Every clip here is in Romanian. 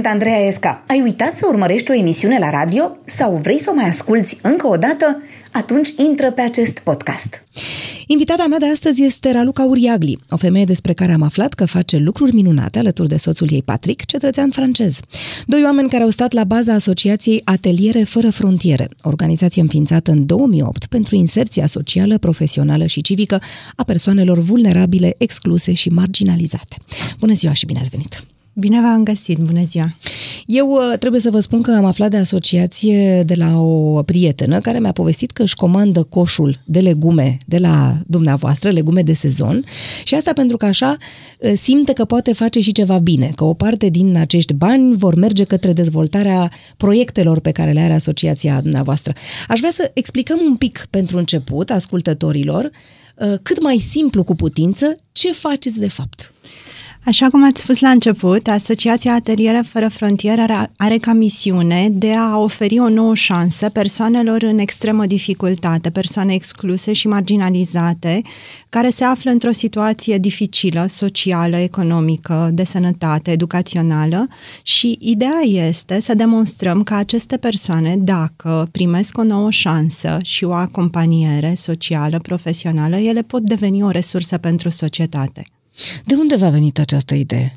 Sunt Andreea Esca. Ai uitat să urmărești o emisiune la radio sau vrei să o mai asculți încă o dată? Atunci intră pe acest podcast. Invitata mea de astăzi este Raluca Uriagli, o femeie despre care am aflat că face lucruri minunate alături de soțul ei Patrick, cetățean francez. Doi oameni care au stat la baza asociației Ateliere Fără Frontiere, organizație înființată în 2008 pentru inserția socială, profesională și civică a persoanelor vulnerabile, excluse și marginalizate. Bună ziua și bine ați venit! Bine v-am găsit, bună ziua! Eu uh, trebuie să vă spun că am aflat de asociație de la o prietenă care mi-a povestit că își comandă coșul de legume de la dumneavoastră, legume de sezon și asta pentru că așa uh, simte că poate face și ceva bine, că o parte din acești bani vor merge către dezvoltarea proiectelor pe care le are asociația dumneavoastră. Aș vrea să explicăm un pic pentru început ascultătorilor uh, cât mai simplu cu putință ce faceți de fapt. Așa cum ați spus la început, Asociația Ateliere Fără Frontiere are, are ca misiune de a oferi o nouă șansă persoanelor în extremă dificultate, persoane excluse și marginalizate, care se află într-o situație dificilă, socială, economică, de sănătate, educațională și ideea este să demonstrăm că aceste persoane, dacă primesc o nouă șansă și o acompaniere socială, profesională, ele pot deveni o resursă pentru societate. De unde v-a venit această idee?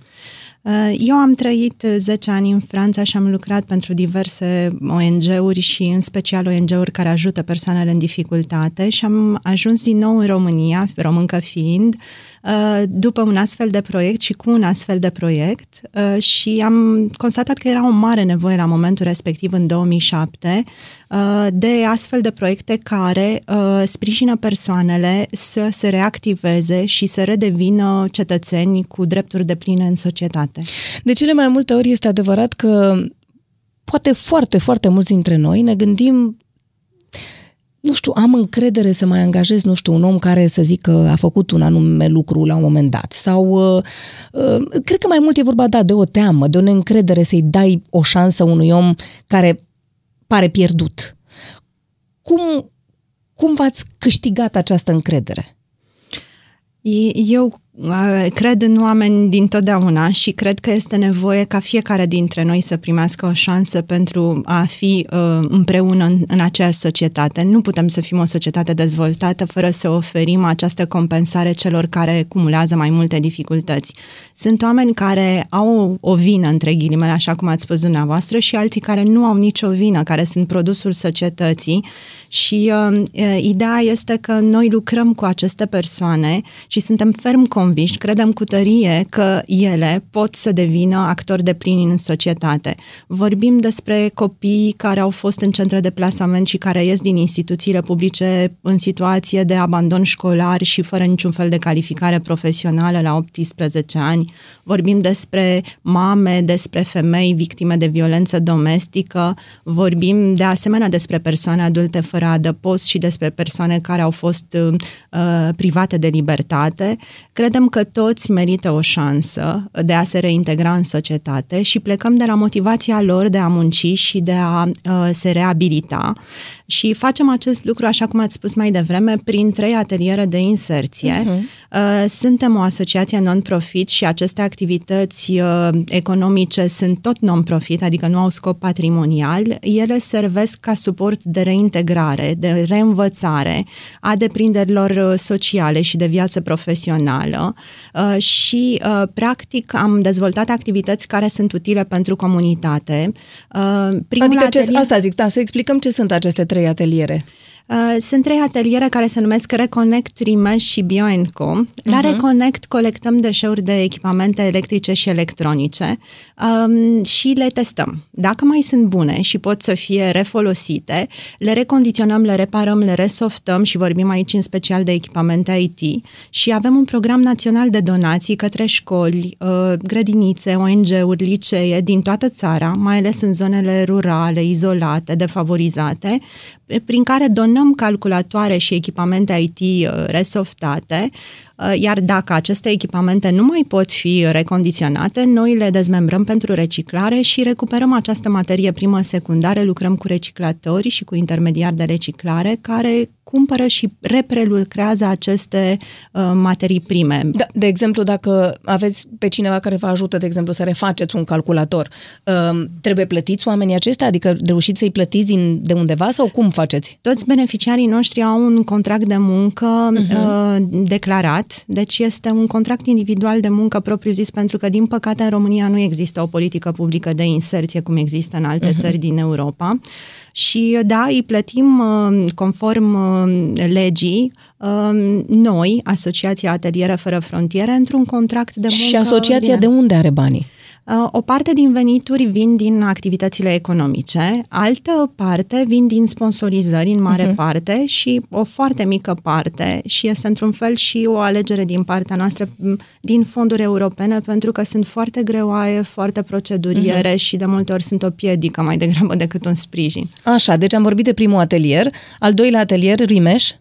Uh, eu am trăit 10 ani în Franța și am lucrat pentru diverse ONG-uri și în special ONG-uri care ajută persoanele în dificultate și am ajuns din nou în România, româncă fiind, uh, după un astfel de proiect și cu un astfel de proiect uh, și am constatat că era o mare nevoie la momentul respectiv în 2007 de astfel de proiecte care sprijină persoanele să se reactiveze și să redevină cetățeni cu drepturi de pline în societate poate. De cele mai multe ori este adevărat că poate foarte, foarte mulți dintre noi ne gândim nu știu, am încredere să mai angajez, nu știu, un om care să zic că a făcut un anume lucru la un moment dat. Sau uh, uh, cred că mai mult e vorba, da, de o teamă, de o neîncredere să-i dai o șansă unui om care pare pierdut. Cum, cum v-ați câștigat această încredere? Eu Cred în oameni din totdeauna și cred că este nevoie ca fiecare dintre noi să primească o șansă pentru a fi uh, împreună în, în aceeași societate. Nu putem să fim o societate dezvoltată fără să oferim această compensare celor care cumulează mai multe dificultăți. Sunt oameni care au o vină, între ghilimele, așa cum ați spus dumneavoastră, și alții care nu au nicio vină, care sunt produsul societății și uh, uh ideea este că noi lucrăm cu aceste persoane și suntem ferm conviși, credem cu tărie că ele pot să devină actori de plini în societate. Vorbim despre copii care au fost în centre de plasament și care ies din instituțiile publice în situație de abandon școlar și fără niciun fel de calificare profesională la 18 ani. Vorbim despre mame, despre femei victime de violență domestică. Vorbim de asemenea despre persoane adulte fără adăpost și despre persoane care au fost uh, private de libertate. Cred Credem că toți merită o șansă de a se reintegra în societate și plecăm de la motivația lor de a munci și de a uh, se reabilita și facem acest lucru, așa cum ați spus mai devreme, prin trei ateliere de inserție. Uh-huh. Uh, suntem o asociație non-profit și aceste activități uh, economice sunt tot non-profit, adică nu au scop patrimonial. Ele servesc ca suport de reintegrare, de reînvățare a deprinderilor uh, sociale și de viață profesională uh, și, uh, practic, am dezvoltat activități care sunt utile pentru comunitate. Uh, primul adică atelier... ce, asta zic, da, să explicăm ce sunt aceste trei ateliere. Uh, sunt trei ateliere care se numesc Reconnect, Rimesh și BioEnco. La uh-huh. Reconnect colectăm deșeuri de echipamente electrice și electronice um, și le testăm. Dacă mai sunt bune și pot să fie refolosite, le recondiționăm, le reparăm, le resoftăm și vorbim aici în special de echipamente IT și avem un program național de donații către școli, uh, grădinițe, ONG-uri, licee din toată țara, mai ales în zonele rurale, izolate, defavorizate, prin care donăm calculatoare și echipamente IT uh, resoftate uh, iar dacă aceste echipamente nu mai pot fi recondiționate, noi le dezmembrăm pentru reciclare și recuperăm această materie primă secundară, lucrăm cu reciclatori și cu intermediari de reciclare care cumpără și reprelucrează aceste uh, materii prime. Da, de exemplu, dacă aveți pe cineva care vă ajută, de exemplu, să refaceți un calculator, uh, trebuie plătiți oamenii aceștia? Adică reușiți să-i plătiți din, de undeva sau cum faceți? Toți beneficiarii noștri au un contract de muncă uh-huh. uh, declarat, deci este un contract individual de muncă propriu-zis, pentru că, din păcate, în România nu există o politică publică de inserție cum există în alte uh-huh. țări din Europa. Și da, îi plătim uh, conform uh, legii uh, noi, Asociația Ateliere Fără Frontiere, într-un contract de muncă. Și asociația de unde are banii? Uh, o parte din venituri vin din activitățile economice, altă parte vin din sponsorizări în mare uh-huh. parte și o foarte mică parte și este într-un fel și o alegere din partea noastră din fonduri europene pentru că sunt foarte greoaie, foarte proceduriere uh-huh. și de multe ori sunt o piedică mai degrabă decât un sprijin. Așa, deci am vorbit de primul atelier, al doilea atelier, Rimeș.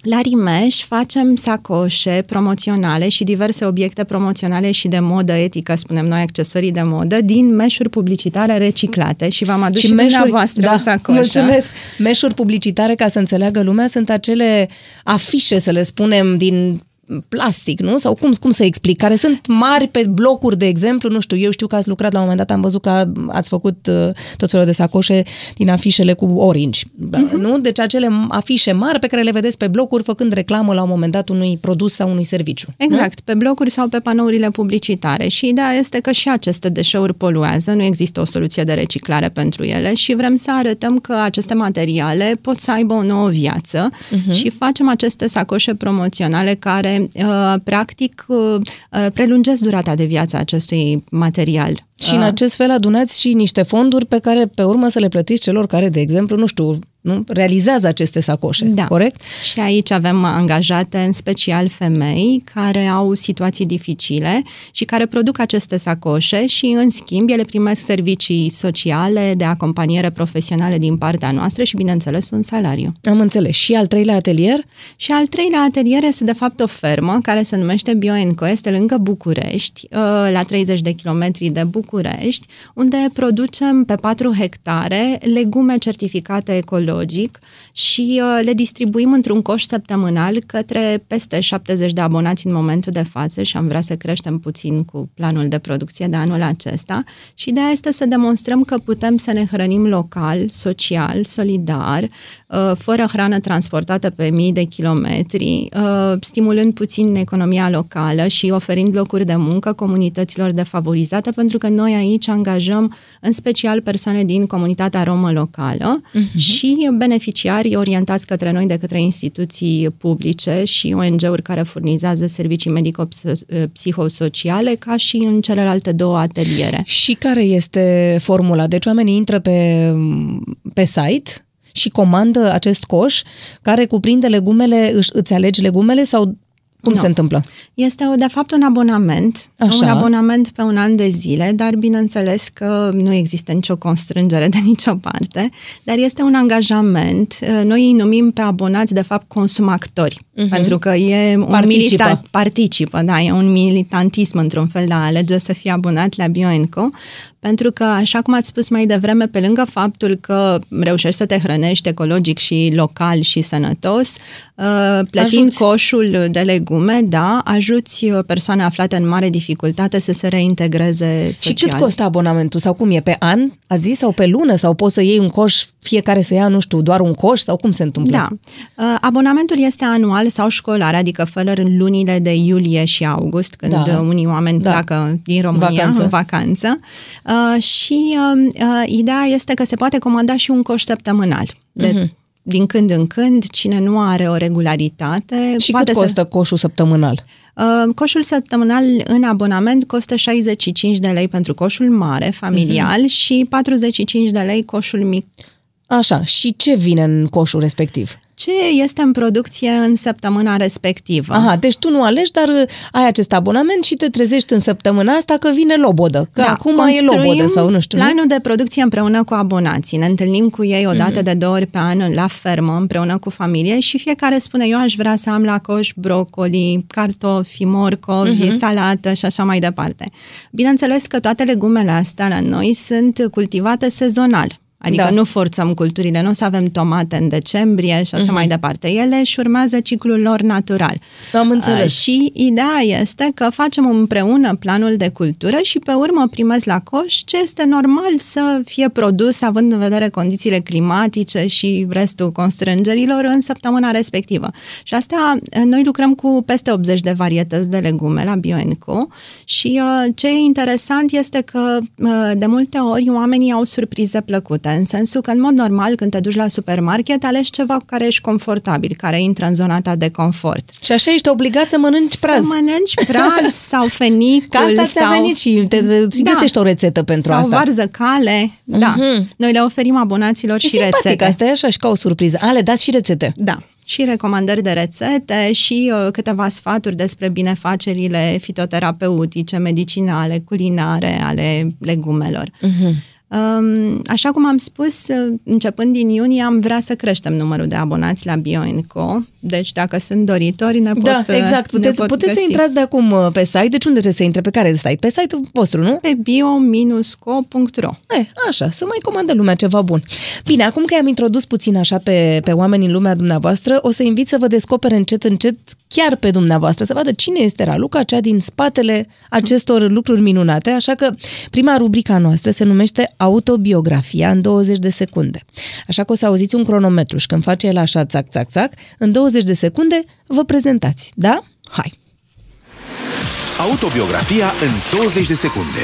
La Rimeș facem sacoșe promoționale și diverse obiecte promoționale și de modă etică, spunem noi, accesorii de modă, din meșuri publicitare reciclate și v-am adus și, și meșuri, dumneavoastră da, o sacoșă. Mulțumesc! Meșuri publicitare, ca să înțeleagă lumea, sunt acele afișe, să le spunem, din plastic, nu? Sau cum, cum să explic? Care sunt mari pe blocuri, de exemplu, nu știu, eu știu că ați lucrat la un moment dat, am văzut că ați făcut uh, tot felul de sacoșe din afișele cu orange, uh-huh. nu? Deci acele afișe mari pe care le vedeți pe blocuri făcând reclamă la un moment dat unui produs sau unui serviciu. Exact, nu? pe blocuri sau pe panourile publicitare și ideea este că și aceste deșeuri poluează, nu există o soluție de reciclare pentru ele și vrem să arătăm că aceste materiale pot să aibă o nouă viață uh-huh. și facem aceste sacoșe promoționale care Uh, practic uh, uh, prelungesc durata de viață a acestui material. Și în acest fel adunați și niște fonduri pe care pe urmă să le plătiți celor care, de exemplu, nu știu, nu? realizează aceste sacoșe, da. corect? Și aici avem angajate în special femei care au situații dificile și care produc aceste sacoșe și în schimb ele primesc servicii sociale de acompaniere profesionale din partea noastră și bineînțeles un salariu. Am înțeles. Și al treilea atelier? Și al treilea atelier este de fapt o fermă care se numește Bioenco, este lângă București, uh, la 30 de kilometri de București, unde producem pe 4 hectare legume certificate ecologice ecologic și uh, le distribuim într-un coș săptămânal către peste 70 de abonați în momentul de față și am vrea să creștem puțin cu planul de producție de anul acesta și ideea este să demonstrăm că putem să ne hrănim local, social, solidar, uh, fără hrană transportată pe mii de kilometri, uh, stimulând puțin economia locală și oferind locuri de muncă comunităților defavorizate, pentru că noi aici angajăm în special persoane din comunitatea romă locală uh-huh. și beneficiari orientați către noi de către instituții publice și ONG-uri care furnizează servicii medico-psihosociale, ca și în celelalte două ateliere. Și care este formula? Deci oamenii intră pe, pe site și comandă acest coș care cuprinde legumele, îți alegi legumele sau cum no. se întâmplă? Este, de fapt, un abonament. Așa. Un abonament pe un an de zile, dar bineînțeles că nu există nicio constrângere de nicio parte, dar este un angajament. Noi îi numim pe abonați, de fapt, consumatori, uh-huh. pentru că e un participă. militant, participă, da, e un militantism într-un fel de a alege să fie abonat la Bioenco, pentru că, așa cum ați spus mai devreme, pe lângă faptul că reușești să te hrănești ecologic și local și sănătos, uh, plătind Ajuți. coșul de legume, da, ajuți uh, persoane aflate în mare dificultate să se reintegreze social. Și cât costă abonamentul? Sau cum e? Pe an? A zi sau pe lună? Sau poți să iei un coș, fiecare să ia, nu știu, doar un coș? Sau cum se întâmplă? Da. Uh, abonamentul este anual sau școlar, adică fără lunile de iulie și august, când da. unii oameni da. pleacă din România vacanță. în vacanță. Uh, și uh, uh, ideea este că se poate comanda și un coș săptămânal. De, uh-huh. Din când în când, cine nu are o regularitate... Și poate cât costă să... coșul săptămânal? Uh, coșul săptămânal în abonament costă 65 de lei pentru coșul mare, familial, uh-huh. și 45 de lei coșul mic Așa, și ce vine în coșul respectiv? Ce este în producție în săptămâna respectivă? Aha, deci tu nu alegi, dar uh, ai acest abonament și te trezești în săptămâna asta că vine lobodă. Că da, acum e lobodă sau nu știu. planul nu? de producție împreună cu abonații. Ne întâlnim cu ei o dată mm-hmm. de două ori pe an la fermă, împreună cu familie și fiecare spune eu aș vrea să am la coș brocoli, cartofi, morcovi, mm-hmm. salată și așa mai departe. Bineînțeles că toate legumele astea la noi sunt cultivate sezonal. Adică da. nu forțăm culturile, nu o să avem tomate în decembrie și așa uh-huh. mai departe. Ele își urmează ciclul lor natural. Am înțeles. Uh, și ideea este că facem împreună planul de cultură și pe urmă primesc la coș ce este normal să fie produs având în vedere condițiile climatice și restul constrângerilor în săptămâna respectivă. Și asta, noi lucrăm cu peste 80 de varietăți de legume la BioEnco și uh, ce e interesant este că uh, de multe ori oamenii au surprize plăcute în sensul că, în mod normal, când te duci la supermarket, alegi ceva cu care ești confortabil, care intră în zona ta de confort. Și așa ești obligat să mănânci praz. Să mănânci praz sau fenicul. Că asta sau... ți-a venit și te și da. găsești o rețetă pentru sau asta. Sau varză cale. Uh-huh. Da. Mhm. Noi le oferim abonaților e și rețete. asta e așa și ca o surpriză. A, le dați și rețete. Da și recomandări de rețete și uh, câteva sfaturi despre binefacerile fitoterapeutice, medicinale, culinare ale legumelor. Uh-huh. Așa cum am spus, începând din iunie am vrea să creștem numărul de abonați la BioEnco, deci dacă sunt doritori ne pot Da, exact. Puteți, pot puteți găsi. să intrați de acum uh, pe site. Deci unde trebuie să intre? Pe care site? Pe site-ul vostru, nu? Pe bio-co.ro e, Așa, să mai comandă lumea ceva bun. Bine, acum că am introdus puțin așa pe, pe oameni în lumea dumneavoastră, o să invit să vă descopere încet, încet chiar pe dumneavoastră, să vadă cine este Raluca, cea din spatele acestor lucruri minunate. Așa că prima rubrica noastră se numește autobiografia în 20 de secunde. Așa că o să auziți un cronometru și când face el așa, țac, țac, țac, în 20 de secunde vă prezentați, da? Hai! Autobiografia în 20 de secunde.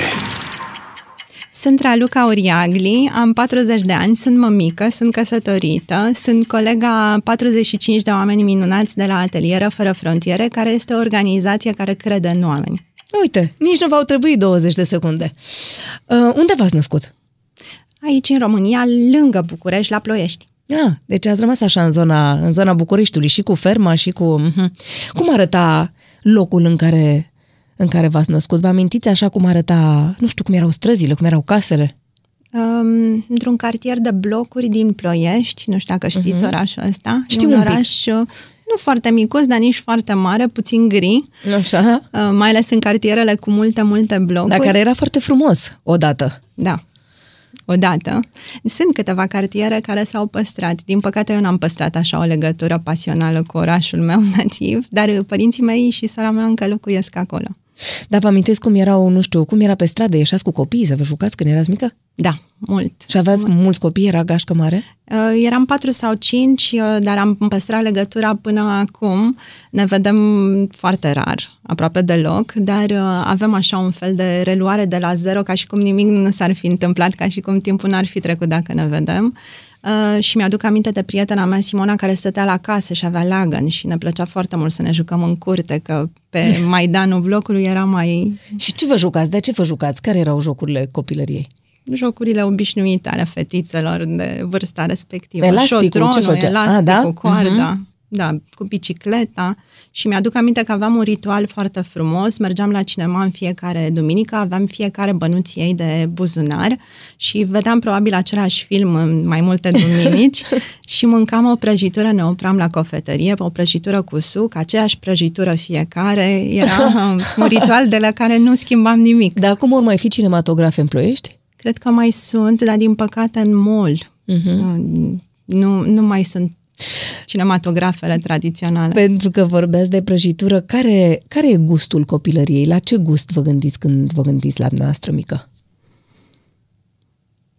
Sunt Raluca Uriagli, am 40 de ani, sunt mămică, sunt căsătorită, sunt colega 45 de oameni minunați de la Atelieră Fără Frontiere, care este o organizație care crede în oameni. Uite, nici nu v-au trebuit 20 de secunde. Uh, unde v-ați născut? Aici, în România, lângă București, la Ploiești. Ah, deci ați rămas așa în zona, în zona Bucureștiului și cu ferma și cu... Uh-huh. Cum arăta locul în care, în care v-ați născut? Vă amintiți așa cum arăta, nu știu cum erau străzile, cum erau casele? Um, într-un cartier de blocuri din Ploiești, nu știu dacă știți uh-huh. orașul ăsta. Știu un, un oraș pic. nu foarte micuț, dar nici foarte mare, puțin gri. Așa. Uh, mai ales în cartierele cu multe, multe blocuri. Dar care era foarte frumos odată. Da odată. Sunt câteva cartiere care s-au păstrat. Din păcate eu n-am păstrat așa o legătură pasională cu orașul meu nativ, dar părinții mei și sora mea încă locuiesc acolo. Dar vă amintesc cum erau, nu știu, cum era pe stradă? Ieșați cu copiii să vă jucați când erați mică? Da, mult. Și aveați mult. mulți copii? Era gașcă mare? Uh, eram patru sau cinci, uh, dar am păstrat legătura până acum. Ne vedem foarte rar, aproape deloc, dar uh, avem așa un fel de reluare de la zero, ca și cum nimic nu s-ar fi întâmplat, ca și cum timpul n-ar fi trecut dacă ne vedem. Uh, și mi-aduc aminte de prietena mea, Simona, care stătea la casă și avea lagăn și ne plăcea foarte mult să ne jucăm în curte, că pe Maidanul blocului era mai... Și ce vă jucați? De ce vă jucați? Care erau jocurile copilăriei? Jocurile obișnuite ale fetițelor de vârsta respectivă. Elasticul, Șotronul, ce făcea? elasticul, A, da? coarda. Uh-huh. Da, cu bicicleta și mi-aduc aminte că aveam un ritual foarte frumos, mergeam la cinema în fiecare duminică, aveam fiecare bănuți ei de buzunar și vedeam probabil același film în mai multe duminici și mâncam o prăjitură, ne opram la cofetărie, o prăjitură cu suc, aceeași prăjitură fiecare, era un ritual de la care nu schimbam nimic. Dar acum ori mai fi cinematografe în Ploiești? Cred că mai sunt, dar din păcate în mall. Uh-huh. Nu, nu mai sunt cinematografele tradiționale. Pentru că vorbeați de prăjitură, care, care e gustul copilăriei? La ce gust vă gândiți când vă gândiți la noastră mică?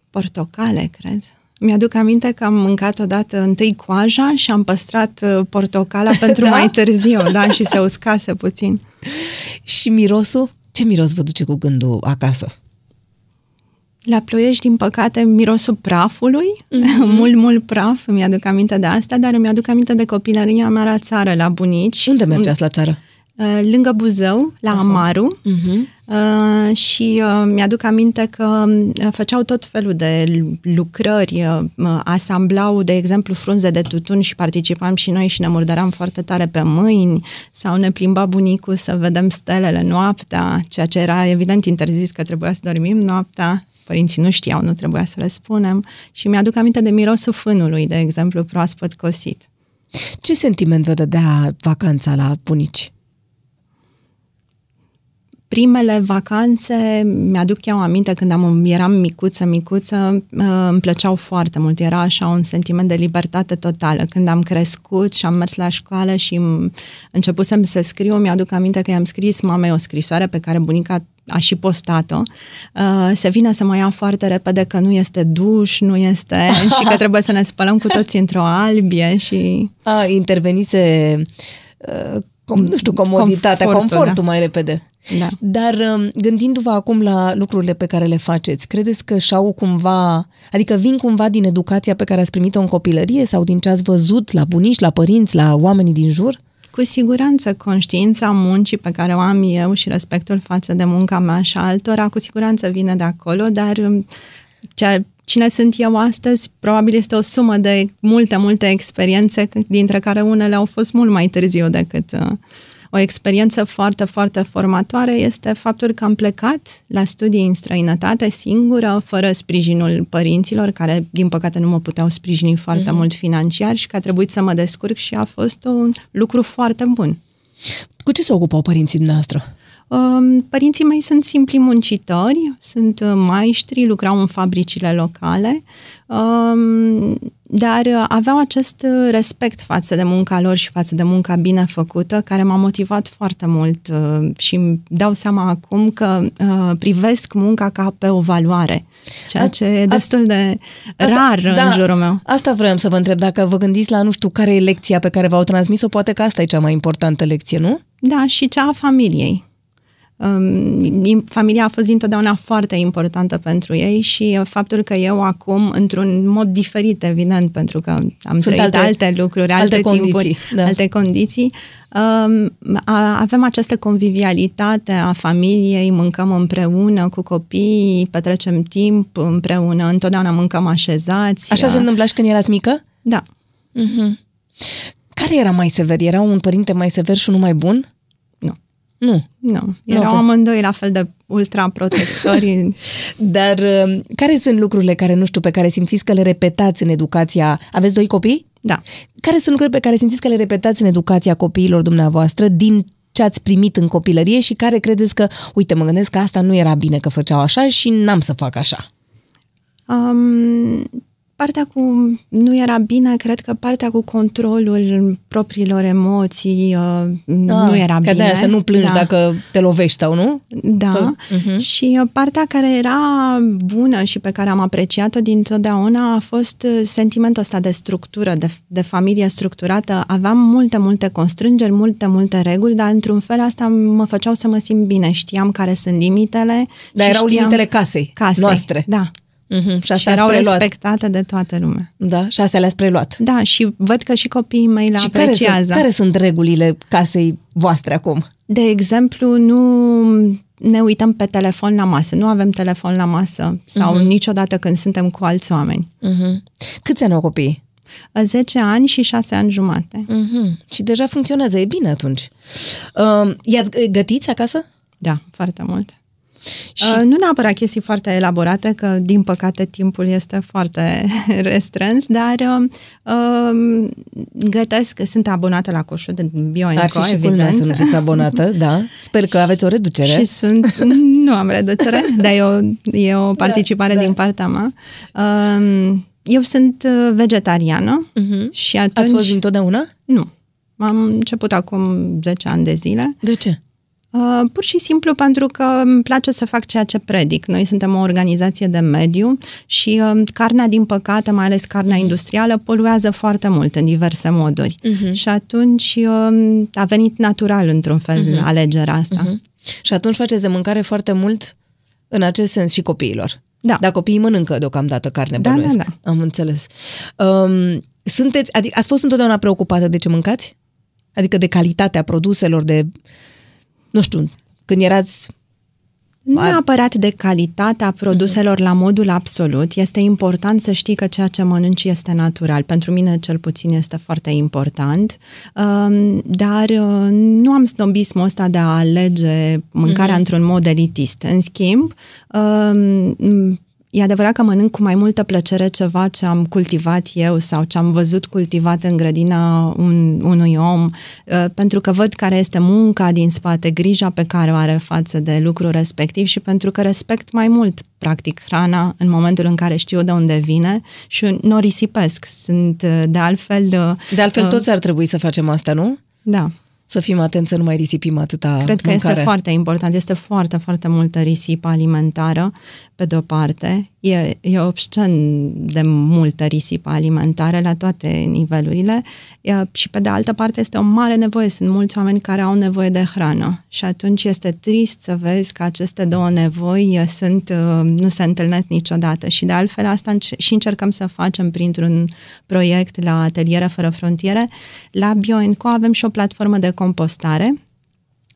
Portocale, cred. Mi-aduc aminte că am mâncat odată întâi coaja și am păstrat uh, portocala pentru da? mai târziu, da, și se uscase puțin. Și mirosul? Ce miros vă duce cu gândul acasă? La Ploiești, din păcate, mirosul prafului, mm-hmm. mult, mult praf, îmi aduc aminte de asta, dar îmi aduc aminte de copilăria mea la țară, la bunici. Unde mergeați la țară? Uh, lângă Buzău, la uh-huh. Amaru. Uh-huh. Uh, și uh, mi-aduc aminte că uh, făceau tot felul de lucrări, uh, asamblau, de exemplu, frunze de tutun și participam și noi și ne murdăram foarte tare pe mâini sau ne plimba bunicul să vedem stelele noaptea, ceea ce era evident interzis că trebuia să dormim noaptea. Părinții nu știau, nu trebuia să le spunem. Și mi-aduc aminte de mirosul fânului, de exemplu, proaspăt cosit. Ce sentiment vă dădea vacanța la bunici? Primele vacanțe, mi-aduc eu aminte când am, eram micuță, micuță, uh, îmi plăceau foarte mult. Era așa un sentiment de libertate totală. Când am crescut și am mers la școală și începusem să scriu, mi-aduc aminte că i-am scris mamei o scrisoare pe care bunica a și postat-o, uh, se vine să mă ia foarte repede că nu este duș, nu este... și că trebuie să ne spălăm cu toți într-o albie și... A, intervenise... Uh, com, nu știu, comoditatea, confortul, confortul da. mai repede. Da. Dar um, gândindu-vă acum la lucrurile pe care le faceți, credeți că și-au cumva, adică vin cumva din educația pe care ați primit-o în copilărie sau din ce ați văzut la bunici, la părinți, la oamenii din jur? Cu siguranță, conștiința muncii pe care o am eu și respectul față de munca mea și altora, cu siguranță vine de acolo, dar um, cea, cine sunt eu astăzi, probabil este o sumă de multe, multe experiențe, dintre care unele au fost mult mai târziu decât uh, o experiență foarte, foarte formatoare este faptul că am plecat la studii în străinătate singură, fără sprijinul părinților, care, din păcate, nu mă puteau sprijini foarte mm-hmm. mult financiar și că a trebuit să mă descurc și a fost un lucru foarte bun. Cu ce se ocupau părinții dumneavoastră? Um, părinții mei sunt simpli muncitori, sunt uh, maestri, lucrau în fabricile locale, um, dar uh, aveau acest uh, respect față de munca lor și față de munca bine făcută, care m-a motivat foarte mult și îmi dau seama acum că privesc munca ca pe o valoare, ceea ce e destul de asta, rar da, în jurul meu. Asta vreau să vă întreb, dacă vă gândiți la, nu știu, care e lecția pe care v-au transmis-o, poate că asta e cea mai importantă lecție, nu? Da, și cea a familiei. Um, familia a fost dintotdeauna foarte importantă pentru ei și uh, faptul că eu acum, într-un mod diferit, evident, pentru că am Sunt trăit alte, alte lucruri, alte, alte timpuri, condiții, da. alte condiții, um, avem această convivialitate a familiei, mâncăm împreună cu copiii, petrecem timp împreună, întotdeauna mâncăm așezați. Așa se întâmpla și când erați mică? Da. Uh-huh. Care era mai sever? Era un părinte mai sever și unul mai bun? Nu. Nu. Erau nu, amândoi la fel de ultraprotectori. Dar uh, care sunt lucrurile care, nu știu, pe care simțiți că le repetați în educația... Aveți doi copii? Da. Care sunt lucrurile pe care simțiți că le repetați în educația copiilor dumneavoastră din ce ați primit în copilărie și care credeți că, uite, mă gândesc că asta nu era bine că făceau așa și n-am să fac așa? Um, Partea cu nu era bine, cred că partea cu controlul propriilor emoții uh, ah, nu era că bine. să nu plângi da. dacă te lovești sau nu? Da. Sau, uh-huh. Și uh, partea care era bună și pe care am apreciat-o dintotdeauna a fost uh, sentimentul ăsta de structură, de, de familie structurată. Aveam multe, multe constrângeri, multe, multe reguli, dar într-un fel asta mă făceau să mă simt bine. Știam care sunt limitele. Dar erau știam... limitele casei, casei noastre. Da. Mm-hmm. Și, și erau preluat. respectate de toată lumea. Da, și astea le-ați preluat. Da, și văd că și copiii mei le și apreciază. Care sunt, care sunt regulile casei voastre acum? De exemplu, nu ne uităm pe telefon la masă, nu avem telefon la masă sau mm-hmm. niciodată când suntem cu alți oameni. Mm-hmm. Câți ani au copiii? 10 ani și 6 ani jumate. Mm-hmm. Și deja funcționează, e bine atunci. Uh, i-ați gătiți acasă? Da, foarte mult. Și... Uh, nu neapărat chestii foarte elaborate, că din păcate timpul este foarte restrâns, dar uh, gătesc, sunt abonată la coșul de Bioenco, Ar fi și evident. să nu fiți abonată, da. Sper că aveți o reducere. Și sunt, nu am reducere, dar e o, e o da, participare da, da. din partea mea. Uh, eu sunt uh, vegetariană uh-huh. și atunci... Ați fost întotdeauna? Nu. Am început acum 10 ani de zile. De ce? Uh, pur și simplu pentru că îmi place să fac ceea ce predic. Noi suntem o organizație de mediu și uh, carnea, din păcate, mai ales carnea industrială, poluează foarte mult în diverse moduri. Uh-huh. Și atunci uh, a venit natural, într-un fel, uh-huh. alegerea asta. Uh-huh. Și atunci faceți de mâncare foarte mult în acest sens și copiilor. Da. Dar copiii mănâncă deocamdată carne, da, bănuiesc. Da, da. Am înțeles. Um, sunteți, adică ați fost întotdeauna preocupată de ce mâncați? Adică de calitatea produselor, de, nu știu, când erați Nu neapărat de calitatea produselor la modul absolut. Este important să știi că ceea ce mănânci este natural. Pentru mine, cel puțin, este foarte important. Um, Dar uh, nu am snobismul ăsta de a alege mâncarea într-un mod elitist. În schimb, um, E adevărat că mănânc cu mai multă plăcere ceva ce am cultivat eu sau ce am văzut cultivat în grădina un, unui om, uh, pentru că văd care este munca din spate, grija pe care o are față de lucrul respectiv și pentru că respect mai mult, practic, hrana în momentul în care știu de unde vine și nu o risipesc. Sunt, uh, de altfel... uh, De altfel, uh, toți ar trebui să facem asta, nu? Da. Să fim atenți să nu mai risipim atâta Cred că mâncare. este foarte important. Este foarte, foarte multă risipă alimentară, pe de-o parte. E, e obscen de multă risipă alimentară la toate nivelurile e, și, pe de altă parte, este o mare nevoie. Sunt mulți oameni care au nevoie de hrană și atunci este trist să vezi că aceste două nevoi e, sunt, uh, nu se întâlnesc niciodată și, de altfel, asta înce- și încercăm să facem printr-un proiect la Ateliere Fără Frontiere. La BioEnco avem și o platformă de compostare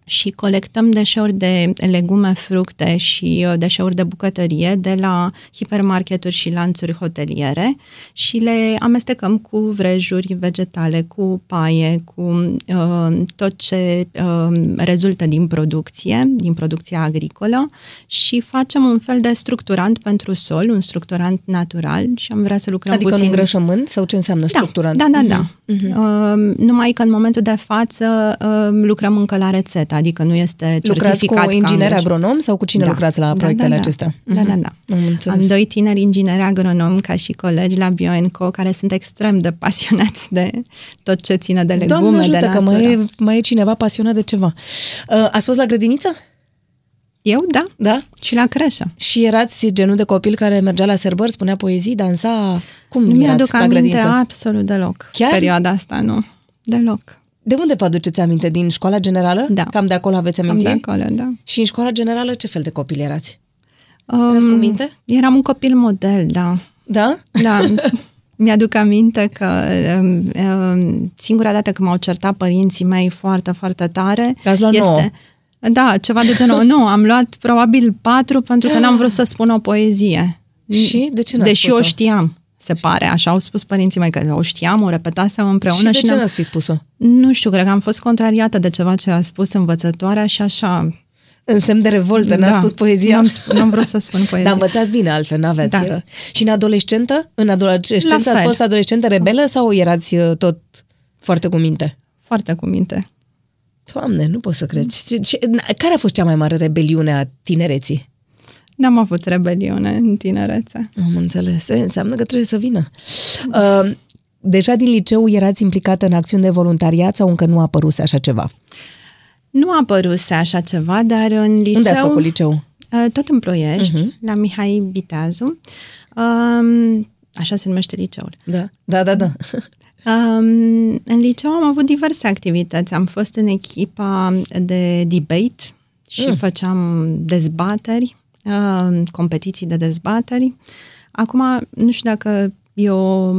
și colectăm deșeuri de legume, fructe și uh, deșeuri de bucătărie de la hipermarketuri și lanțuri hoteliere și le amestecăm cu vrejuri vegetale, cu paie, cu uh, tot ce uh, rezultă din producție, din producția agricolă și facem un fel de structurant pentru sol, un structurant natural și am vrea să lucrăm Adică puțin... un îngrășământ sau ce înseamnă structurant? Da, da, da. Uh-huh. Uh, numai că în momentul de față uh, lucrăm încă la rețetă, adică nu este Lucrați certificat cu ca inginer îngrăș- agronom sau cu cine Da. lucrați la Da, proiectele da, da. acestea? Da, da, da. Am înțeles. Am doi tineri ingineri agronomi ca și colegi la BioEnco care sunt extrem de pasionați de tot ce ține de legume, Doamne ajută de că natură. mai e, mai e cineva pasionat de ceva. Uh, ați fost la grădiniță? Eu, da. Da? Și la creșă. Și erați genul de copil care mergea la serbări, spunea poezii, dansa? Cum Nu erați mi-aduc la aminte grădiniță? absolut deloc. Chiar? Perioada asta, nu. Deloc. De unde vă aduceți aminte? Din școala generală? Da. Cam de acolo aveți Am amintiri? de acolo, da. Și în școala generală ce fel de copil erați? Um, Erați cu minte? Eram un copil model, da. Da? Da, mi-aduc aminte că um, um, singura dată când m-au certat părinții mei foarte, foarte tare Ați luat nouă. Da, ceva de genul. nu, am luat probabil patru pentru că n-am vrut să spun o poezie. Și? De ce n-ați Deși spus-o? o știam, se pare. Așa au spus părinții mei, că o știam, o repetasem împreună. și de și ce n-am- n-ați fi spus-o? Nu știu, cred că am fost contrariată de ceva ce a spus învățătoarea și așa... În semn de revoltă, n-ați spus poezia? N-am, sp- n-am vrut să spun poezia. Dar învățați bine altfel, n-aveți. Da. uh, Și în adolescentă? În adolescență La ați fel. fost adolescentă rebelă sau erați uh, tot foarte cu minte? Foarte cu minte. Doamne, nu pot să cred. Și, și, care a fost cea mai mare rebeliune a tinereții? N-am avut rebeliune în tinerețe. Am înțeles. E, înseamnă că trebuie să vină. Uh, deja din liceu erați implicată în acțiuni de voluntariat sau încă nu a apăruse așa ceva? Nu a apărut așa ceva, dar în liceu... Unde ați făcut liceu? Uh, Tot în Ploiești, Mhm. uh-huh. la Mihai Biteazu. Um, așa se numește liceul. Da, da, da. da. Um, în liceu am avut diverse activități. Am fost în echipa de debate și mm. făceam dezbateri, uh, competiții de dezbateri. Acum, nu știu dacă eu...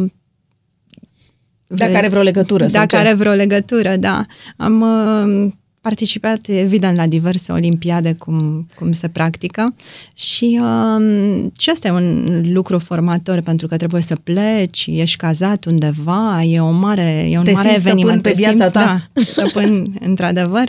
Dacă are vreo legătură sau Dacă ce? are vreo legătură, da. Am uh, participat, evident, la diverse olimpiade, cum, cum se practică și, uh, și asta e un lucru formator, pentru că trebuie să pleci, ești cazat undeva, e, o mare, e un Te mare simți stăpân eveniment. pe Te viața simți, ta. Da, stăpân, într-adevăr.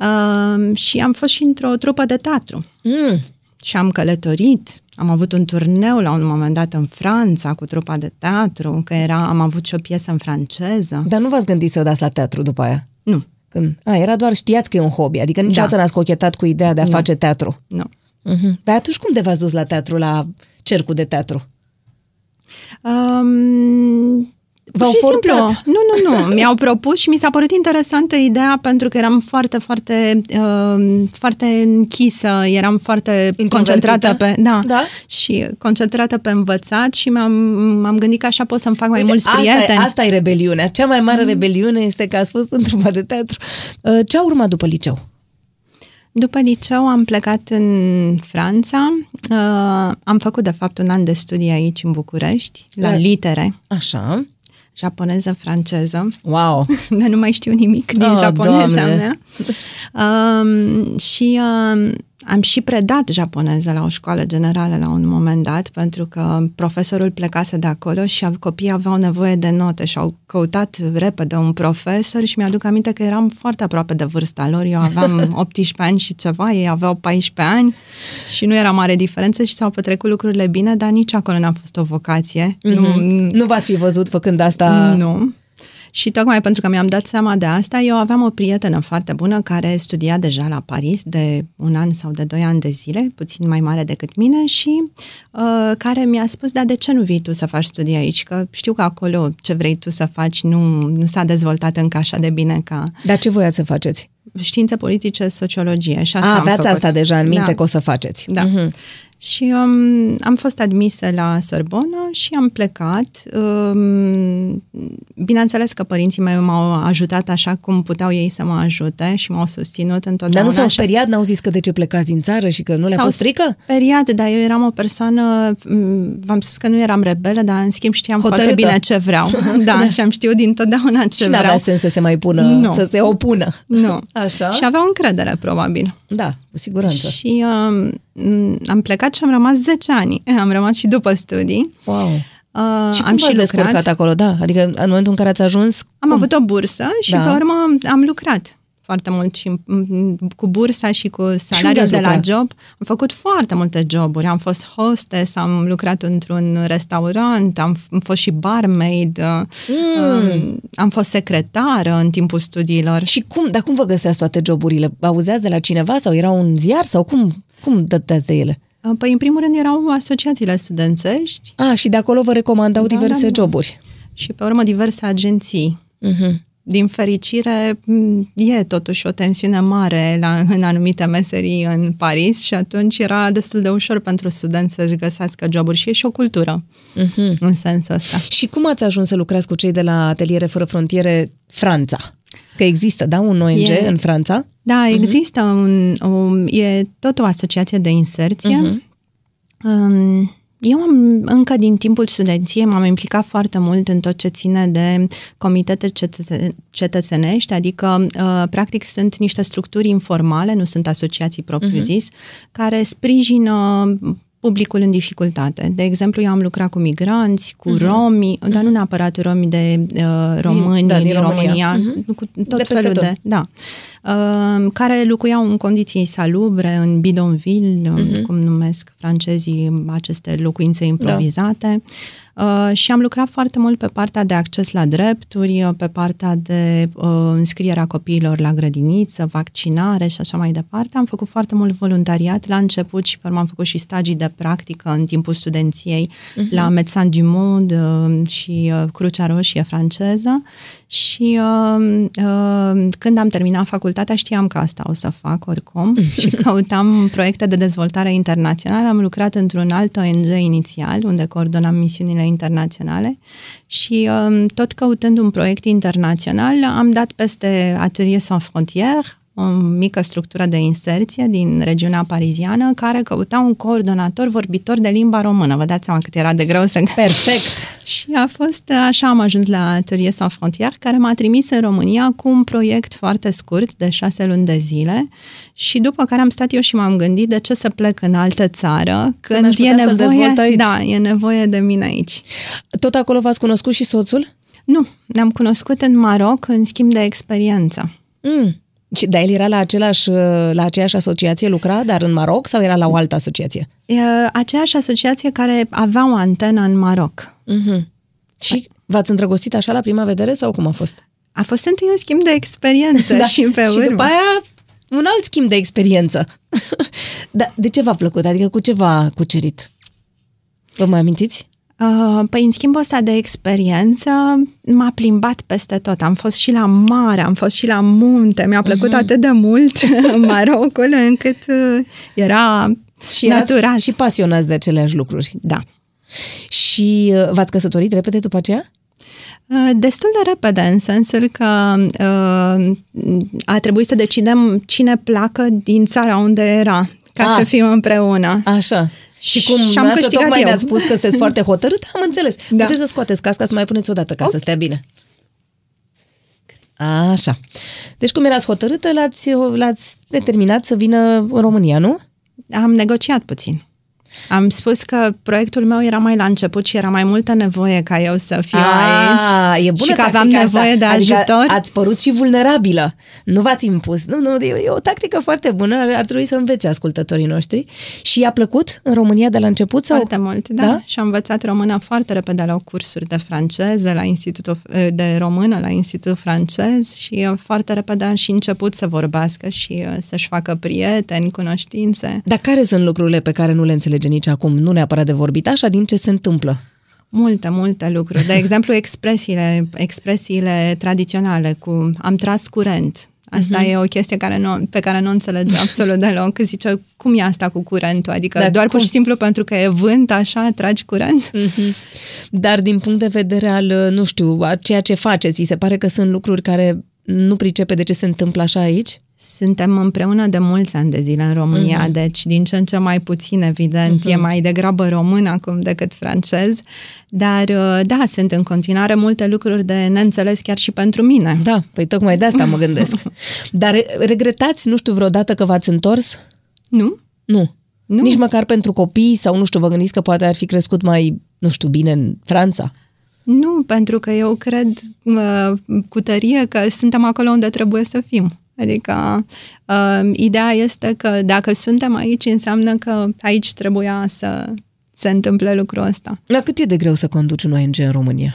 Uh, și am fost și într-o trupă de teatru Mm. Și am călătorit. Am avut un turneu la un moment dat în Franța cu trupa de teatru, că era, am avut și o piesă în franceză. Dar nu v-ați gândit să dați la teatru după aia? Nu, Când... A, era doar știați că e un hobby, adică niciodată Da. n-ați cochetat cu ideea de a Nu. face teatru. nu. Uh-huh. Dar atunci cum de v-ați dus la teatru, la cercul de teatru? Um, pur V-au și simplu. forțat? Nu, nu, nu. Mi-au propus și mi s-a părut interesantă ideea pentru că eram foarte, foarte, uh, foarte închisă, eram foarte concentrată pe, da, Da? și concentrată pe învățat și m-am, m-am gândit că așa pot să-mi fac mai Uite, mulți asta prieteni. E, asta e rebeliunea. Cea mai mare rebeliune este că ați fost în trupa de teatru. Uh, Ce a urmat după liceu? După liceu am plecat în Franța. Uh, am făcut, de fapt, un an de studii aici, în București, la Da. litere. Așa. Japoneză, franceză. Wow! Dar nu mai știu nimic din Oh, japoneza Doamne! mea. Um, și um, am și predat japoneză la o școală generală la un moment dat, pentru că profesorul plecase de acolo și copiii aveau nevoie de note și au căutat repede un profesor și mi-aduc aminte că eram foarte aproape de vârsta lor. Eu aveam 18 ani și ceva, ei aveau 14 ani și nu era mare diferență și s-au petrecut lucrurile bine, dar nici acolo n-a fost o vocație. Mm-hmm. Nu, Nu v-ați fi văzut făcând asta? nu. Și tocmai pentru că mi-am dat seama de asta, eu aveam o prietenă foarte bună care studia deja la Paris de un an sau de doi ani de zile, puțin mai mare decât mine și uh, care mi-a spus, dar de ce nu vii tu să faci studii aici? Că știu că acolo ce vrei tu să faci nu, nu s-a dezvoltat încă așa de bine ca Dar ce voiați să faceți? științe politice, sociologie. Și asta A, am aveați făcut. asta deja în minte da. că o să faceți. Da. Mhm. Și um, am fost admisă la Sorbona și am plecat. Um, bineînțeles că părinții mei m-au ajutat așa cum puteau ei să mă ajute și m-au susținut întotdeauna. Dar nu s-au și asta- speriat, n-au zis că de ce plecați din țară și că nu le-a S-au fost frică? speriat, dar eu eram o persoană, m, v-am spus că nu eram rebelă, dar în schimb știam Hotărâtă. foarte bine ce vreau. Da, și am știut dintotdeauna ce Și vreau. n-avea sens să se mai pună, Nu. să se opună. Nu. Așa? Și aveau încredere, probabil. Da, cu siguranță. Și um, am plecat și am rămas 10 ani. Am rămas și după studii. Wow. Uh, Și cum am v-ați și descurcat lucrat. acolo, da? Adică în momentul în care ați ajuns... Am cum? avut o bursă și Da. pe urmă am lucrat foarte mult și m, cu bursa și cu salariul ați de la lucrat? job. Am făcut foarte multe joburi. Am fost hostess, am lucrat într-un restaurant, am, f- am fost și barmaid, mm. am fost secretară în timpul studiilor. Și cum, dar cum vă găseați toate joburile? Auzeați de la cineva sau era un ziar sau cum, cum dăteați de ele? Păi, în primul rând, erau asociațiile studențești A, și de acolo vă recomandau Da, diverse da, da. joburi. și, pe urmă, diverse agenții. Mhm. Din fericire, m, e totuși o tensiune mare la, în anumite meserii în Paris și atunci era destul de ușor pentru studenți să-și găsească joburi și e și o cultură Mhm. în sensul ăsta. Și cum ați ajuns să lucrați cu cei de la Ateliere Fără Frontiere Franța? Că există, da, un ONG E- în Franța? Da, există un, un, e tot o asociație de inserție. Mhm. Um, Eu am, încă din timpul studenției m-am implicat foarte mult în tot ce ține de comitete cetățe- cetățenești, adică uh, practic sunt niște structuri informale, nu sunt asociații propriu-zis, care sprijină publicul în dificultate. De exemplu, eu am lucrat cu migranți, cu romi, dar nu neapărat romi de uh, români da, din, din România. România, Mhm. cu De tot peste felul tot. de... Da. Uh, care locuiau în condiții salubre, în bidonville, uh-huh. cum numesc francezii aceste locuințe improvizate. Uh, și am lucrat foarte mult pe partea de acces la drepturi, uh, pe partea de uh, înscrierea copiilor la grădiniță, vaccinare și așa mai departe. Am făcut foarte mult voluntariat la început și pe urmă am făcut și stagii de practică în timpul studenției uh-huh. la Médecins du Monde uh, și uh, Crucea Roșie franceză și uh, uh, când am terminat facultatea știam că asta o să fac oricum și căutam proiecte de dezvoltare internațională. Am lucrat într-un alt ONG inițial, unde coordonam misiunile internaționale și uh, tot căutând un proiect internațional am dat peste Atelier Sans Frontières, o mică structură de inserție din regiunea pariziană care căuta un coordonator vorbitor de limba română. Vă dați seama cât era de greu să Perfect! și a fost, așa am ajuns la Atelier Sans Frontières, care m-a trimis în România cu un proiect foarte scurt, de șase luni de zile, și după care am stat eu și m-am gândit de ce să plec în altă țară, când, aș e putea să-l nevoie, dezvolt aici. da, e nevoie de mine aici. Tot acolo v-ați cunoscut și soțul? Nu, ne-am cunoscut în Maroc în schimb de experiență. Mm. Și, dar el era la, același, la aceeași asociație, lucra, dar în Maroc sau era la o altă asociație? E aceeași asociație care avea o antenă în Maroc. Mm-hmm. Și v-ați îndrăgostit așa la prima vedere sau cum a fost? A fost întâi un schimb de experiență da. și pe și urmă. după aia un alt schimb de experiență. Dar de ce v-a plăcut? Adică cu ce v-a cucerit? Vă mai amintiți? Uh, Păi, în schimbul ăsta de experiență, m-a plimbat peste tot. Am fost și la mare, am fost și la munte. Mi-a plăcut uh-huh. atât de mult Marocul, încât uh, era Și natural. erați și pasionați de aceleași lucruri. Da. Și uh, v-ați căsătorit repede după aceea? Uh, Destul de repede, în sensul că uh, a trebuit să decidem cine pleacă din țara unde era. ca Ah. să fim împreună. Așa. Și cum Și am dumneavoastră câștigat tocmai eu. ne-ați spus că sunteți foarte hotărât, am înțeles. Da. Puteți să scoateți casca să mai puneți o dată ca să stea bine. Așa. Deci cum erați hotărâtă, l-ați, l-ați determinat să vină în România, nu? Am negociat puțin. Am spus că proiectul meu era mai la început și era mai multă nevoie ca eu să fiu Ah, aici e bună și că aveam tactica nevoie asta. de adică ajutor. ați părut și vulnerabilă. Nu v-ați impus. Nu, nu, e, e o tactică foarte bună. Ar, ar trebui să învețe ascultătorii noștri. Și i-a plăcut în România de la început? Sau? Foarte mult, da. Da? da. Și am învățat română foarte repede la cursuri de franceză, la institutul de română, la institutul francez și uh, foarte repede am și început să vorbească și uh, să-și facă prieteni, cunoștințe. Dar care sunt lucrurile pe care nu le înțelege nici acum? Nu neapărat de vorbit, așa din ce se întâmplă. Multe, multe lucruri. De exemplu, expresiile, expresiile tradiționale cu am tras curent. Asta uh-huh. e o chestie care nu, pe care nu înțelege absolut deloc. Zice, cum e asta cu curentul? Adică Dar doar cum? pur și simplu pentru că e vânt, așa, tragi curent? Dar din punct de vedere al, nu știu, a ceea ce faceți, îi se pare că sunt lucruri care nu pricepe de ce se întâmplă așa aici? Suntem împreună de mulți ani de zile în România, mm-hmm. deci din ce în ce mai puțin, evident, mm-hmm. e mai degrabă român acum decât francez, dar uh, da, sunt în continuare multe lucruri de neînțeles chiar și pentru mine. Da, păi tocmai de asta mă gândesc. Dar re- regretați, nu știu, vreodată că v-ați întors? Nu? Nu. Nu. Nici măcar pentru copii sau, nu știu, vă gândiți că poate ar fi crescut mai, nu știu, bine în Franța? Nu, pentru că eu cred uh, cu tărie că suntem acolo unde trebuie să fim. Adică uh, ideea este că dacă suntem aici, înseamnă că aici trebuia să se întâmple lucrul ăsta. La cât e de greu să conduci un ONG în România?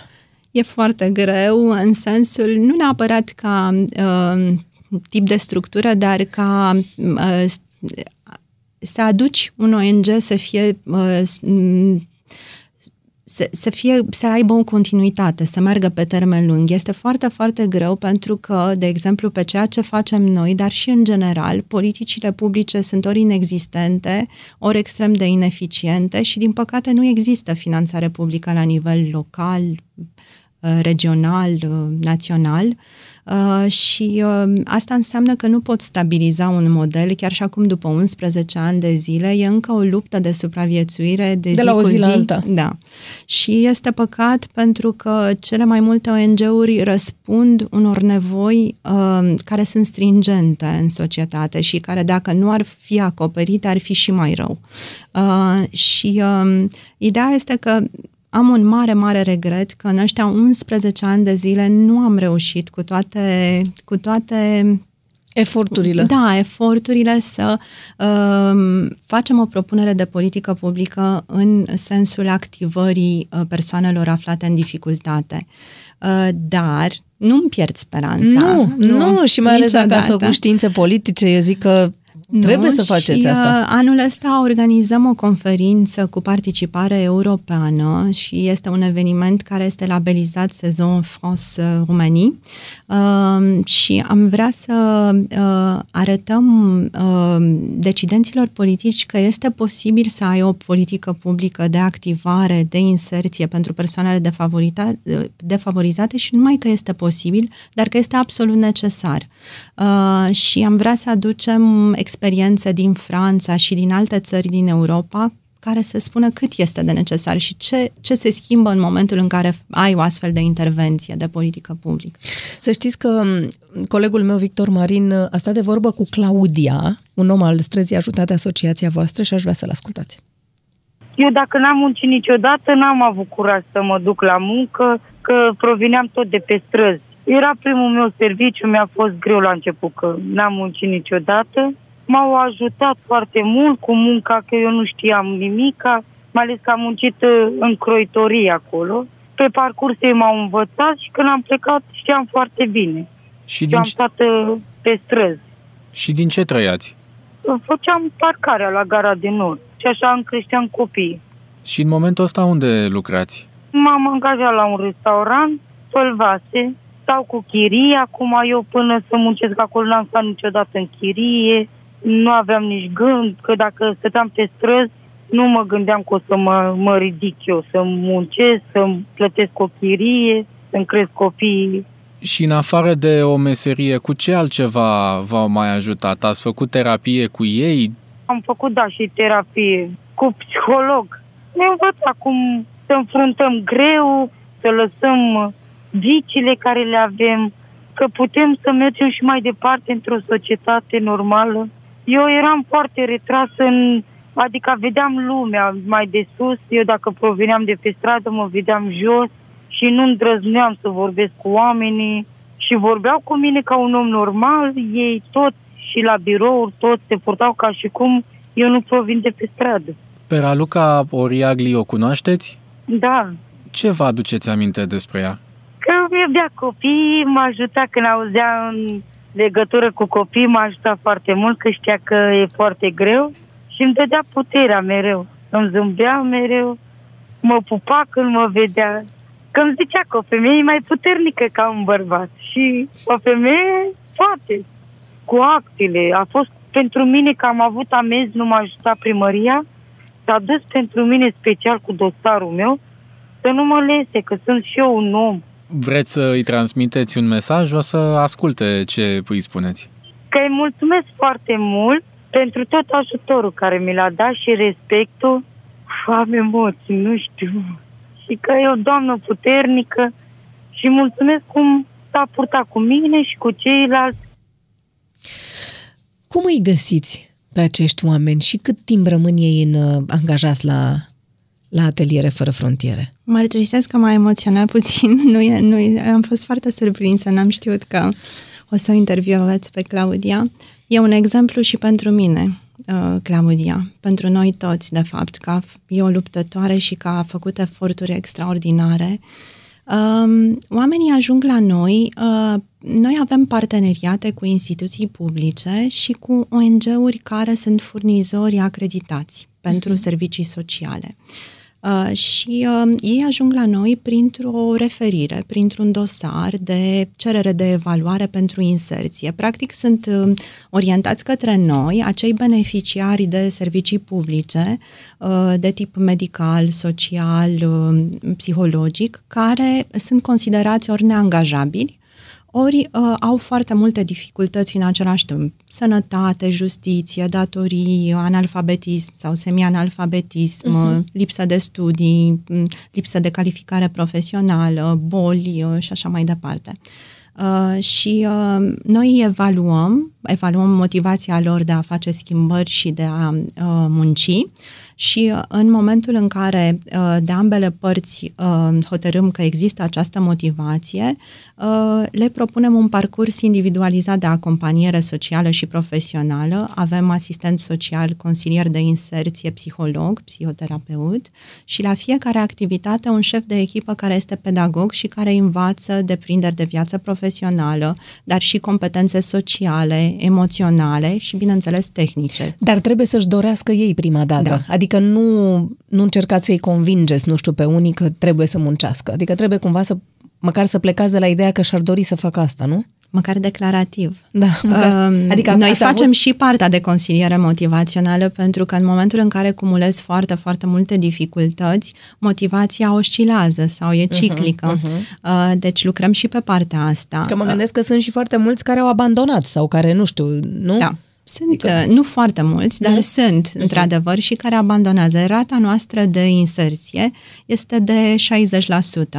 E foarte greu în sensul, nu neapărat ca uh, tip de structură, dar ca uh, să aduci un ONG să fie uh, s- m, să, să, fie, să aibă o continuitate, să meargă pe termen lung. Este foarte, foarte greu pentru că, de exemplu, pe ceea ce facem noi, dar și în general, politicile publice sunt ori inexistente, ori extrem de ineficiente și, din păcate, nu există finanțare publică la nivel local, uh, regional, uh, național uh, și uh, asta înseamnă că nu pot stabiliza un model, chiar și acum după 11 ani de zile, e încă o luptă de supraviețuire de, De zi la o cu zi la alta. Da. Și este păcat pentru că cele mai multe ONG-uri răspund unor nevoi uh, care sunt stringente în societate și care dacă nu ar fi acoperite ar fi și mai rău. Uh, și uh, ideea este că am un mare, mare regret că în ăștia 11 ani de zile nu am reușit cu toate, cu toate Eforturile. da, eforturile să um, facem o propunere de politică publică în sensul activării uh, persoanelor aflate în dificultate. Uh, dar nu-mi pierd speranța. Nu, nu, nu, și mai ales dacă ați niciodată. făcut științe politice, eu zic că trebuie Nu, să faceți și, asta. uh, Anul ăsta organizăm o conferință cu participare europeană și este un eveniment care este labelizat Sezon France-Românie uh, și am vrea să uh, arătăm uh, decidenților politici că este posibil să ai o politică publică de activare, de inserție pentru persoanele defavorita- defavorizate și numai că este posibil, dar că este absolut necesar. Uh, și am vrea să aducem experiențe din Franța și din alte țări din Europa care să spună cât este de necesar și ce, ce se schimbă în momentul în care ai o astfel de intervenție de politică publică. Să știți că m, colegul meu, Victor Marin, a stat de vorbă cu Claudia, un om al străzii ajutat de asociația voastră și aș vrea să-l ascultați. Eu dacă n-am muncit niciodată, n-am avut curaj să mă duc la muncă, că provineam tot de pe străzi. Era primul meu serviciu, mi-a fost greu la început, că n-am muncit niciodată. M-au ajutat foarte mult cu munca, că eu nu știam nimica, mai ales că am muncit uh, în croitorie acolo. Pe parcurs ei m-au învățat și când am plecat știam foarte bine. Și Eu din, am ce- stat uh, pe străzi. și din ce trăiați? Făceam parcarea la gara de nord și așa îmi creșteam copiii. Și în momentul ăsta unde lucrați? M-am angajat la un restaurant, Sălvase, stau cu chirie, acum eu până să muncesc acolo n-am stat niciodată în chirie, nu aveam nici gând că dacă stăteam pe străzi, nu mă gândeam că o să mă, mă ridic eu, să muncesc, să plătesc o chirie, să-mi cresc copiii. Și în afară de o meserie, cu ce altceva v-au mai ajutat? Ați făcut terapie cu ei? Am făcut, da, și terapie cu psiholog. Ne învăța cum să înfruntăm greu, să lăsăm vicile care le avem, că putem să mergem și mai departe într-o societate normală. Eu eram foarte retrasă în Adică vedeam lumea mai de sus, eu dacă proveneam de pe stradă mă vedeam jos și nu îndrăzneam să vorbesc cu oamenii și vorbeau cu mine ca un om normal, ei toți și la birouri, toți se purtau ca și cum eu nu provin de pe stradă. Pe Raluca Oriagli o cunoașteți? Da. Ce vă aduceți aminte despre ea? Că iubea copii, mă ajuta când auzea în legătură cu copii, m-a ajutat foarte mult, că știa că e foarte greu și îmi dădea puterea mereu. Îmi zâmbea mereu, mă pupa când mă vedea. Că îmi zicea că o femeie e mai puternică ca un bărbat. Și o femeie poate. Cu actele. A fost pentru mine că am avut amenzi, nu m-a ajutat primăria. S-a dus pentru mine special cu dosarul meu să nu mă lese, că sunt și eu un om. Vreți să îi transmiteți un mesaj? O să asculte ce îi spuneți. Că îi mulțumesc foarte mult pentru tot ajutorul care mi l-a dat și respectul, am emoții, nu știu. Și că e o doamnă puternică și mulțumesc cum s-a purtat cu mine și cu ceilalți. Cum îi găsiți pe acești oameni și cât timp rămân ei în, uh, angajați la, la ateliere fără frontiere? Mă mărturisesc că m-a emoționat puțin. Nu e, nu e, am fost foarte surprinsă, n-am știut că o să o intervievați pe Claudia. E un exemplu și pentru mine, uh, Claudia, pentru noi toți, de fapt, că e o luptătoare și că a făcut eforturi extraordinare. Um, oamenii ajung la noi, uh, noi avem parteneriate cu instituții publice și cu ONG-uri care sunt furnizori acreditați pentru mhm. servicii sociale. Uh, Uh, și uh, ei ajung la noi printr-o referire, printr-un dosar de cerere de evaluare pentru inserție. Practic sunt uh, orientați către noi acei beneficiari de servicii publice uh, de tip medical, social, uh, psihologic, care sunt considerați ori neangajabili, ori uh, au foarte multe dificultăți în același timp. Sănătate, justiție, datorii, analfabetism sau semi-analfabetism, uh-huh. lipsă de studii, lipsă de calificare profesională, boli uh, și așa mai departe. Uh, și uh, noi evaluăm, evaluăm motivația lor de a face schimbări și de a uh, munci și uh, în momentul în care uh, de ambele părți uh, hotărâm că există această motivație, le propunem un parcurs individualizat de acompaniere socială și profesională. Avem asistent social, consilier de inserție, psiholog, psihoterapeut și la fiecare activitate un șef de echipă care este pedagog și care învață deprinderi de viață profesională, dar și competențe sociale, emoționale și, bineînțeles, tehnice. Dar trebuie să-și dorească ei prima dată. Da. Adică Adică nu, nu încercați să-i convingeți, nu știu, pe unii că trebuie să muncească. Adică trebuie cumva să, măcar să plecați de la ideea că și-ar dori să facă asta, nu? Măcar declarativ. Da, măcar. Uh, adică noi facem avut... și partea de consiliere motivațională pentru că în momentul în care cumulezi foarte, foarte multe dificultăți, motivația oscilează sau e mhm, ciclică. Uh-huh, uh-huh. Uh, deci lucrăm și pe partea asta. Că mă gândesc că sunt și foarte mulți care au abandonat sau care, nu știu, nu? Da. Sunt, adică... nu foarte mulți, dar uh-huh. sunt, uh-huh. într-adevăr, și care abandonează. Rata noastră de inserție este de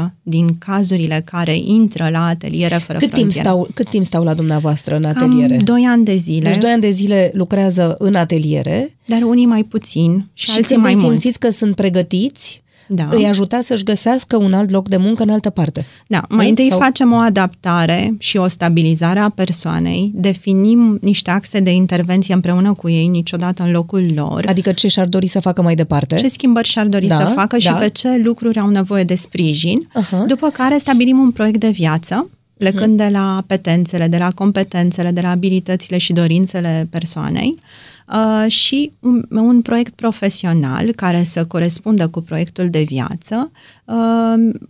60% din cazurile care intră la ateliere fără cât timp stau Cât timp stau la dumneavoastră în ateliere? Cam 2 ani de zile. Deci 2 ani de zile lucrează în ateliere. Dar unii mai puțin și, și alții mai mulți. simțiți că sunt pregătiți da. îi ajuta să-și găsească un alt loc de muncă în altă parte. Da, mai nu? întâi Sau... facem o adaptare și o stabilizare a persoanei, definim niște axe de intervenție împreună cu ei, niciodată în locul lor. Adică ce și-ar dori să facă mai departe? Ce schimbări și-ar dori da, să facă da. și pe ce lucruri au nevoie de sprijin, uh-huh. după care stabilim un proiect de viață, plecând uh-huh. de la apetențele, de la competențele, de la abilitățile și dorințele persoanei, uh, și un, un proiect profesional care să corespundă cu proiectul de viață, uh,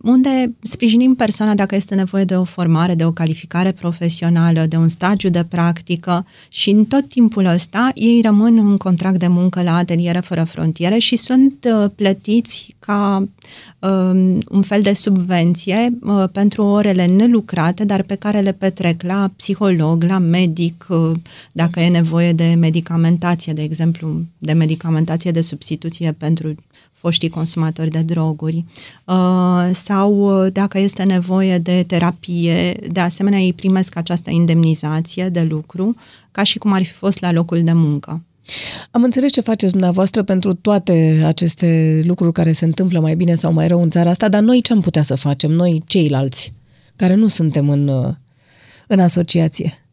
unde sprijinim persoana dacă este nevoie de o formare, de o calificare profesională, de un stagiu de practică și în tot timpul ăsta ei rămân în contract de muncă la ateliere fără frontiere și sunt uh, plătiți ca um, un fel de subvenție uh, pentru orele nelucrate, dar pe care le petrec la psiholog, la medic, uh, dacă e nevoie de medicamentație, de exemplu, de medicamentație de substituție pentru foștii consumatori de droguri uh, sau uh, dacă este nevoie de terapie, de asemenea ei primesc această indemnizație de lucru ca și cum ar fi fost la locul de muncă. Am înțeles ce faceți dumneavoastră pentru toate aceste lucruri care se întâmplă mai bine sau mai rău în țara asta, dar noi ce am putea să facem, noi ceilalți, care nu suntem în, uh, în asociație?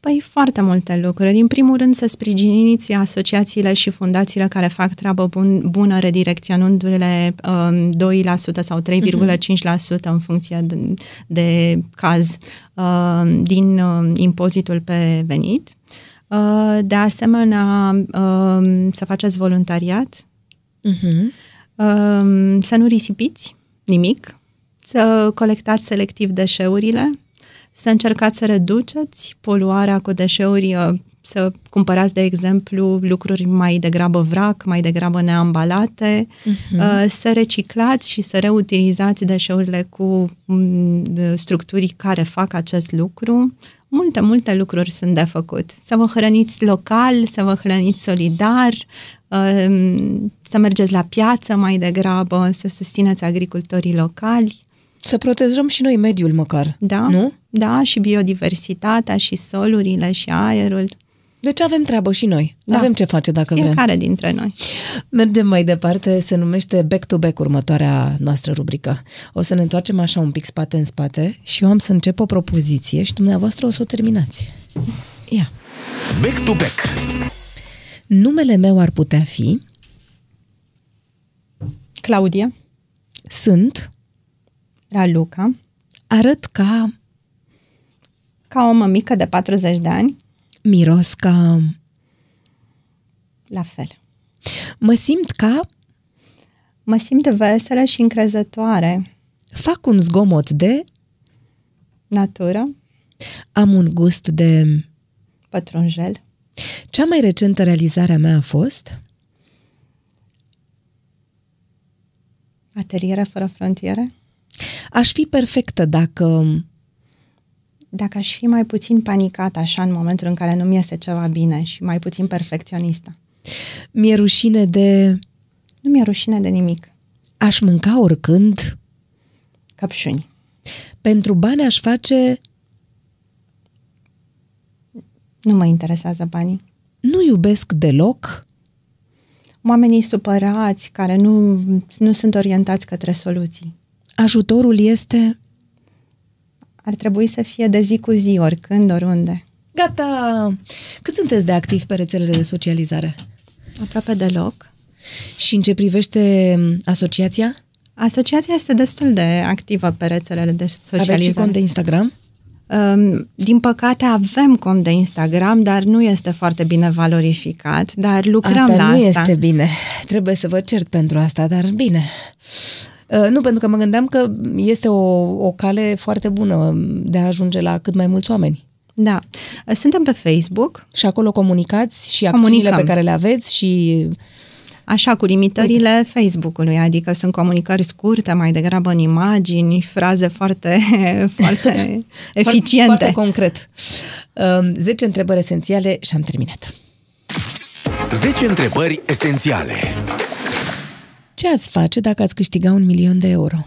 Păi foarte multe lucruri. În primul rând să sprijiniți asociațiile și fundațiile care fac treabă bun, bună, redirecționându-le um, 2% sau 3,5% în funcție de, de caz uh, din uh, impozitul pe venit. Uh, de asemenea, uh, să faceți voluntariat, uh-huh. uh, să nu risipiți nimic, să colectați selectiv deșeurile, să încercați să reduceți poluarea cu deșeuri, uh, să cumpărați, de exemplu, lucruri mai degrabă vrac, mai degrabă neambalate, uh-huh. să reciclați și să reutilizați deșeurile cu mm, structuri care fac acest lucru. Multe, multe lucruri sunt de făcut. Să vă hrăniți local, să vă hrăniți solidar, um, să mergeți la piață mai degrabă, să susțineți agricultorii locali. Să protejăm și noi mediul măcar, da, nu? Da, și biodiversitatea, și solurile, și aerul. Deci avem treabă și noi. Da. Avem ce face dacă Fiecare vrem. Fiecare dintre noi. Mergem mai departe, se numește Back to Back următoarea noastră rubrică. O să ne întoarcem așa un pic spate în spate și eu am să încep o propoziție și dumneavoastră o să o terminați. Ia. Back to Back Numele meu ar putea fi Claudia. Sunt Raluca. Arăt ca ca o mămică de 40 de ani. Miros ca... La fel. Mă simt ca... Mă simt veselă și încrezătoare. Fac un zgomot de... Natură. Am un gust de... Pătrunjel. Cea mai recentă realizare a mea a fost... Ateliere fără frontiere. Aș fi perfectă dacă dacă aș fi mai puțin panicat așa în momentul în care nu-mi iese ceva bine și mai puțin perfecționistă. Mi-e rușine de... Nu mi-e rușine de nimic. Aș mânca oricând... Căpșuni. Pentru bani aș face... Nu mă interesează banii. Nu iubesc deloc... Oamenii supărați care nu, nu sunt orientați către soluții. Ajutorul este ar trebui să fie de zi cu zi, oricând, oriunde. Gata! Cât sunteți de activ pe rețelele de socializare? Aproape deloc. Și în ce privește asociația? Asociația este destul de activă pe rețelele de socializare. Aveți și cont de Instagram? Um, din păcate avem cont de Instagram, dar nu este foarte bine valorificat, dar lucrăm asta la nu asta. este bine. Trebuie să vă cert pentru asta, dar bine. Uh, nu, pentru că mă gândeam că este o, o cale foarte bună de a ajunge la cât mai mulți oameni. Da. Suntem pe Facebook. Și acolo comunicați și acțiunile Comunicăm. pe care le aveți și... Așa, cu limitările Uite. Facebook-ului, adică sunt comunicări scurte, mai degrabă în imagini, fraze foarte, foarte eficiente. Foarte concret. 10 întrebări esențiale și am terminat. 10 întrebări esențiale. Ce ați face dacă ați câștiga un milion de euro?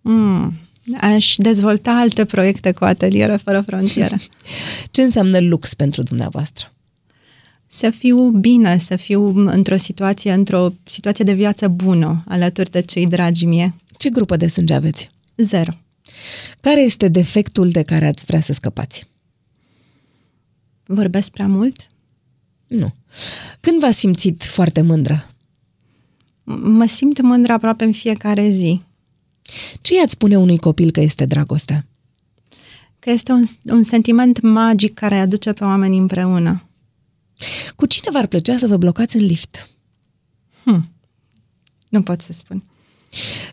Mm, aș dezvolta alte proiecte cu ateliere fără frontiere. Ce înseamnă lux pentru dumneavoastră? Să fiu bine, să fiu într-o situație, într-o situație de viață bună, alături de cei dragi mie. Ce grupă de sânge aveți? Zero. Care este defectul de care ați vrea să scăpați? Vorbesc prea mult? Nu. Când v-ați simțit foarte mândră? Mă simt mândră aproape în fiecare zi. Ce i-ați spune unui copil că este dragostea? Că este un, un sentiment magic care aduce pe oameni împreună. Cu cine v-ar plăcea să vă blocați în lift? Hm. Nu pot să spun.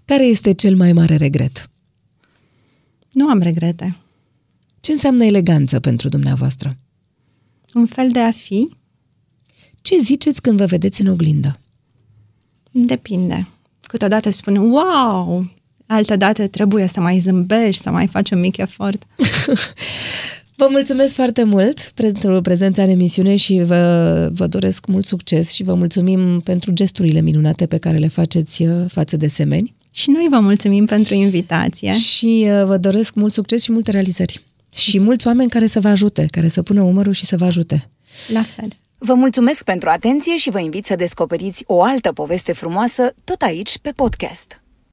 Care este cel mai mare regret? Nu am regrete. Ce înseamnă eleganță pentru dumneavoastră? Un fel de a fi. Ce ziceți când vă vedeți în oglindă? Depinde. Câteodată spun, wow, altă dată trebuie să mai zâmbești, să mai faci un mic efort. Vă mulțumesc foarte mult pentru prezența în emisiune și vă, vă doresc mult succes și vă mulțumim pentru gesturile minunate pe care le faceți uh, față de semeni. Și noi vă mulțumim pentru invitație. Și uh, vă doresc mult succes și multe realizări. Și mulți oameni care să vă ajute, care să pună umărul și să vă ajute. La fel. Vă mulțumesc pentru atenție și vă invit să descoperiți o altă poveste frumoasă tot aici pe podcast.